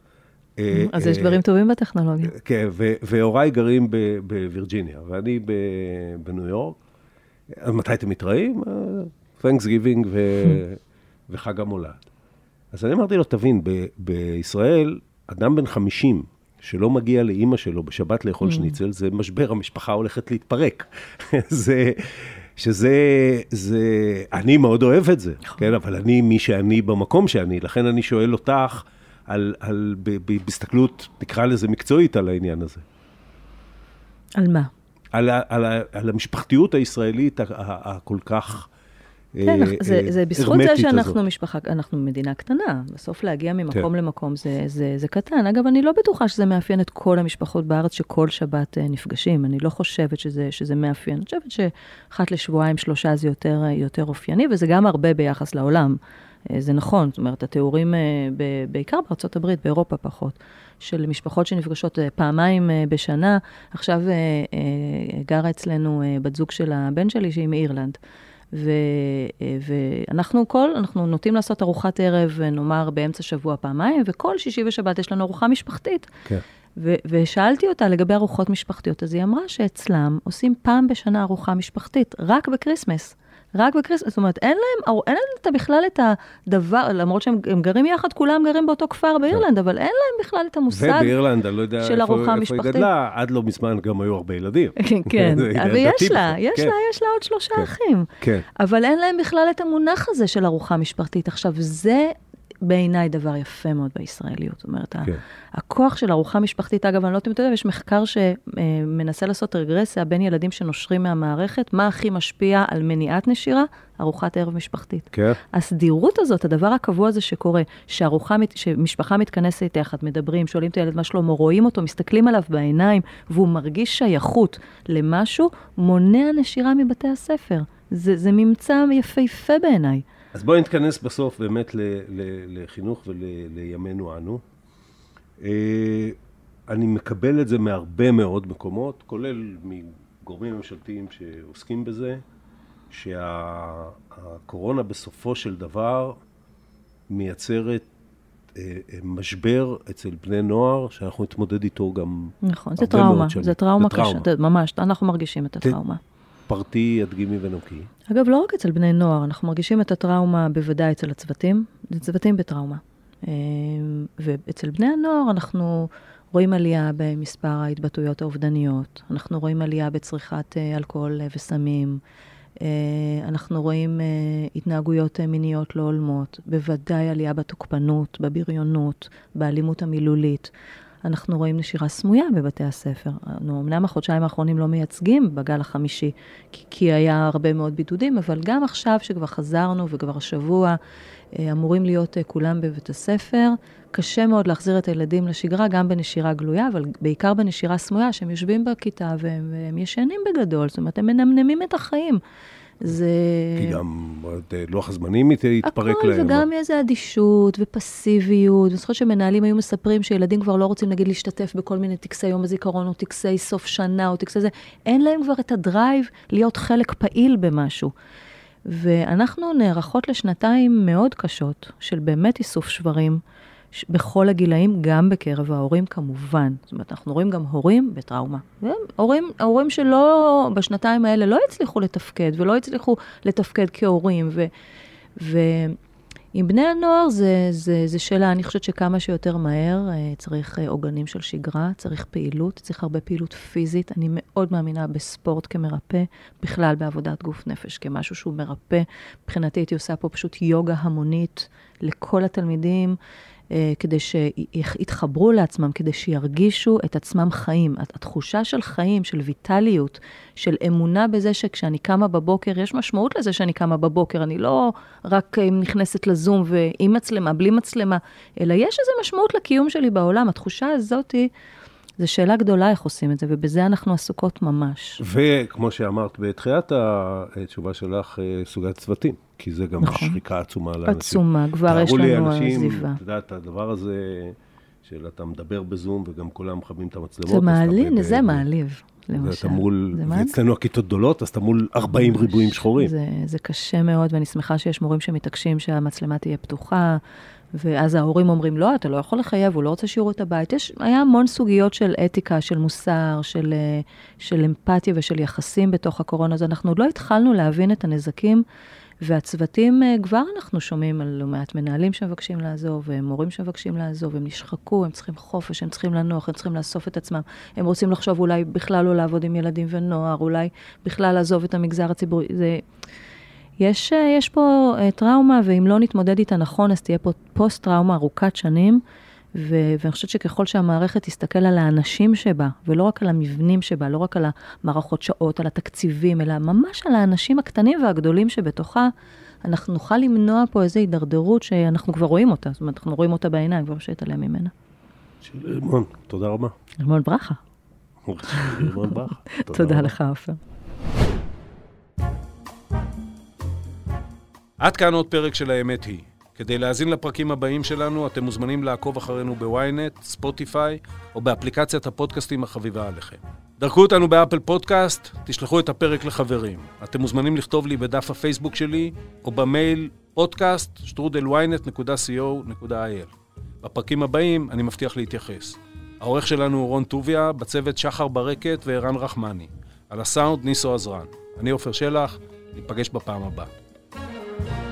S3: אז יש דברים טובים בטכנולוגיה.
S2: כן, והוריי גרים בווירג'יניה, ואני בניו יורק. אז מתי אתם מתראים? Thanks giving וחג המולד. אז אני אמרתי לו, תבין, בישראל, אדם בן 50 שלא מגיע לאימא שלו בשבת לאכול mm. שניצל, זה משבר, המשפחה הולכת להתפרק. זה, שזה, זה, אני מאוד אוהב את זה, נכון. כן, אבל אני מי שאני במקום שאני, לכן אני שואל אותך על, על, בהסתכלות, נקרא לזה מקצועית, על העניין הזה.
S3: על מה?
S2: על, על, על, על המשפחתיות הישראלית הכל כך...
S3: כן, אה, זה, אה, זה בזכות זה שאנחנו הזאת. משפחה, אנחנו מדינה קטנה. בסוף להגיע ממקום כן. למקום זה, זה, זה קטן. אגב, אני לא בטוחה שזה מאפיין את כל המשפחות בארץ שכל שבת אה, נפגשים. אני לא חושבת שזה, שזה מאפיין. אני חושבת שאחת לשבועיים, שלושה זה יותר, יותר אופייני, וזה גם הרבה ביחס לעולם. זה נכון, זאת אומרת, התיאורים בעיקר בארצות הברית, באירופה פחות, של משפחות שנפגשות פעמיים בשנה. עכשיו גרה אצלנו בת זוג של הבן שלי, שהיא מאירלנד. ו, ואנחנו כל, אנחנו נוטים לעשות ארוחת ערב, נאמר, באמצע שבוע פעמיים, וכל שישי ושבת יש לנו ארוחה משפחתית. כן. ו- ושאלתי אותה לגבי ארוחות משפחתיות, אז היא אמרה שאצלם עושים פעם בשנה ארוחה משפחתית, רק ב Christmas. רק ב Christmas, זאת אומרת, אין להם, אין להם בכלל את הדבר, למרות שהם גרים יחד, כולם גרים באותו כפר באירלנד, אבל אין להם בכלל את המושג
S2: ובאירלנד, אני לא יודע איפה, איפה היא גדלה, עד לא מזמן גם היו הרבה ילדים.
S3: כן, ויש לה, יש כן. לה, יש לה עוד שלושה כן. אחים. כן. אבל אין להם בכלל את המונח הזה של ארוחה משפחתית. עכשיו, זה בעיניי דבר יפה מאוד בישראליות. זאת אומרת, כן. הכוח של ארוחה משפחתית, אגב, אני לא יודעת אם אתה יודע, יש מחקר שמנסה לעשות רגרסיה בין ילדים שנושרים מהמערכת, מה הכי משפיע על מניעת נשירה? ארוחת ערב משפחתית. כן. הסדירות הזאת, הדבר הקבוע הזה שקורה, שארוחה, שמשפחה מתכנסת יחד, מדברים, שואלים את הילד מה שלמה, רואים אותו, מסתכלים עליו בעיניים, והוא מרגיש שייכות למשהו, מונע נשירה מבתי הספר. זה, זה ממצא יפהפה בעיניי.
S2: אז בואי נתכנס בסוף באמת ל, ל, לחינוך ולימינו אנו. אה, אני מקבל את זה מהרבה מאוד מקומות, כולל מגורמים ממשלתיים שעוסקים בזה, שהקורונה בסופו של דבר מייצרת אה, אה, משבר אצל בני נוער, שאנחנו נתמודד איתו גם
S3: נכון, זה טראומה, זה טראומה קשה, ממש, אנחנו מרגישים את הטראומה.
S2: פרטי, הדגימי ונוקי.
S3: אגב, לא רק אצל בני נוער, אנחנו מרגישים את הטראומה בוודאי אצל הצוותים, זה צוותים בטראומה. אמ, ואצל בני הנוער אנחנו רואים עלייה במספר ההתבטאויות האובדניות, אנחנו רואים עלייה בצריכת אה, אלכוהול אה, וסמים, אה, אנחנו רואים התנהגויות מיניות לא הולמות, בוודאי עלייה בתוקפנות, בבריונות, באלימות המילולית. אנחנו רואים נשירה סמויה בבתי הספר. אמנם החודשיים האחרונים לא מייצגים בגל החמישי, כי, כי היה הרבה מאוד בידודים, אבל גם עכשיו שכבר חזרנו וכבר השבוע אה, אמורים להיות אה, כולם בבית הספר, קשה מאוד להחזיר את הילדים לשגרה, גם בנשירה גלויה, אבל בעיקר בנשירה סמויה, שהם יושבים בכיתה והם, והם ישנים בגדול, זאת אומרת, הם מנמנמים את החיים. זה...
S2: כי גם אה, לוח הזמנים יתפרק
S3: הכל,
S2: להם.
S3: הכל, וגם איזו אדישות ופסיביות. אני זוכרת שמנהלים היו מספרים שילדים כבר לא רוצים, נגיד, להשתתף בכל מיני טקסי יום הזיכרון, או טקסי סוף שנה, או טקסי זה. אין להם כבר את הדרייב להיות חלק פעיל במשהו. ואנחנו נערכות לשנתיים מאוד קשות של באמת איסוף שברים בכל הגילאים, גם בקרב ההורים כמובן. זאת אומרת, אנחנו רואים גם הורים בטראומה. הורים, ההורים שלא, בשנתיים האלה לא הצליחו לתפקד, ולא הצליחו לתפקד כהורים, ו... ו עם בני הנוער זה, זה, זה שאלה, אני חושבת שכמה שיותר מהר אה, צריך אה, עוגנים של שגרה, צריך פעילות, צריך הרבה פעילות פיזית. אני מאוד מאמינה בספורט כמרפא, בכלל בעבודת גוף נפש כמשהו שהוא מרפא. מבחינתי הייתי עושה פה פשוט יוגה המונית לכל התלמידים. אה, כדי שיתחברו לעצמם, כדי שירגישו את עצמם חיים. התחושה של חיים, של ויטליות, של אמונה בזה שכשאני קמה בבוקר, יש משמעות לזה שאני קמה בבוקר. אני לא רק אה, נכנסת לזום ועם מצלמה, בלי מצלמה, אלא יש איזו משמעות לקיום שלי בעולם. התחושה הזאת היא... זו שאלה גדולה איך עושים את זה, ובזה אנחנו עסוקות ממש.
S2: וכמו שאמרת בתחילת התשובה שלך, אה, סוגת צוותים, כי זה גם נכון. שחיקה עצומה לאנשים.
S3: עצומה, כבר יש לנו עזיבה.
S2: את יודעת, הדבר הזה של אתה מדבר בזום וגם כולם מכבים את המצלמות.
S3: זה מעליב, זה מעליב. למשל.
S2: ואתה מול, ואצלנו הכיתות גדולות, אז אתה מול 40 ריבועים שחורים.
S3: זה, זה קשה מאוד, ואני שמחה שיש מורים שמתעקשים שהמצלמה תהיה פתוחה, ואז ההורים אומרים, לא, אתה לא יכול לחייב, הוא לא רוצה שיעורו את הבית. יש, היה המון סוגיות של אתיקה, של מוסר, של, אה, של אמפתיה ושל יחסים בתוך הקורונה, אז אנחנו עוד לא התחלנו להבין את הנזקים, והצוותים, אה, כבר אנחנו שומעים על לא מעט מנהלים שמבקשים לעזוב, ומורים שמבקשים לעזוב, הם נשחקו, הם צריכים חופש, הם צריכים לנוח, הם צריכים לאסוף את עצמם. הם רוצים לחשוב אולי בכלל לא לעבוד עם ילדים ונוער, אולי בכלל לעזוב את המגזר הציבורי. זה... יש, אה, יש פה uh, טראומה, ואם לא נתמודד איתה נכון, אז תהיה פה פוסט-טראומה ארוכת שנים, ו- ואני חושבת שככל שהמערכת תסתכל על האנשים שבה, ולא רק על המבנים שבה, לא רק על המערכות שעות, על התקציבים, אלא ממש על האנשים הקטנים והגדולים שבתוכה, אנחנו נוכל למנוע פה איזו הידרדרות שאנחנו כבר רואים אותה, זאת אומרת, אנחנו רואים אותה בעיניים, כבר אפשר להתעלם ממנה.
S2: רימון, תודה רבה.
S3: רימון ברכה.
S2: רימון ברכה.
S3: תודה לך, עופר.
S5: עד כאן עוד פרק של האמת היא. כדי להאזין לפרקים הבאים שלנו, אתם מוזמנים לעקוב אחרינו בוויינט, ספוטיפיי, או באפליקציית הפודקאסטים החביבה עליכם. דרגו אותנו באפל פודקאסט, תשלחו את הפרק לחברים. אתם מוזמנים לכתוב לי בדף הפייסבוק שלי, או במייל שטרודלוויינט.co.il. בפרקים הבאים אני מבטיח להתייחס. העורך שלנו הוא רון טוביה, בצוות שחר ברקת וערן רחמני. על הסאונד ניסו עזרן. אני עופר שלח, ניפגש בפעם הבאה. Bye.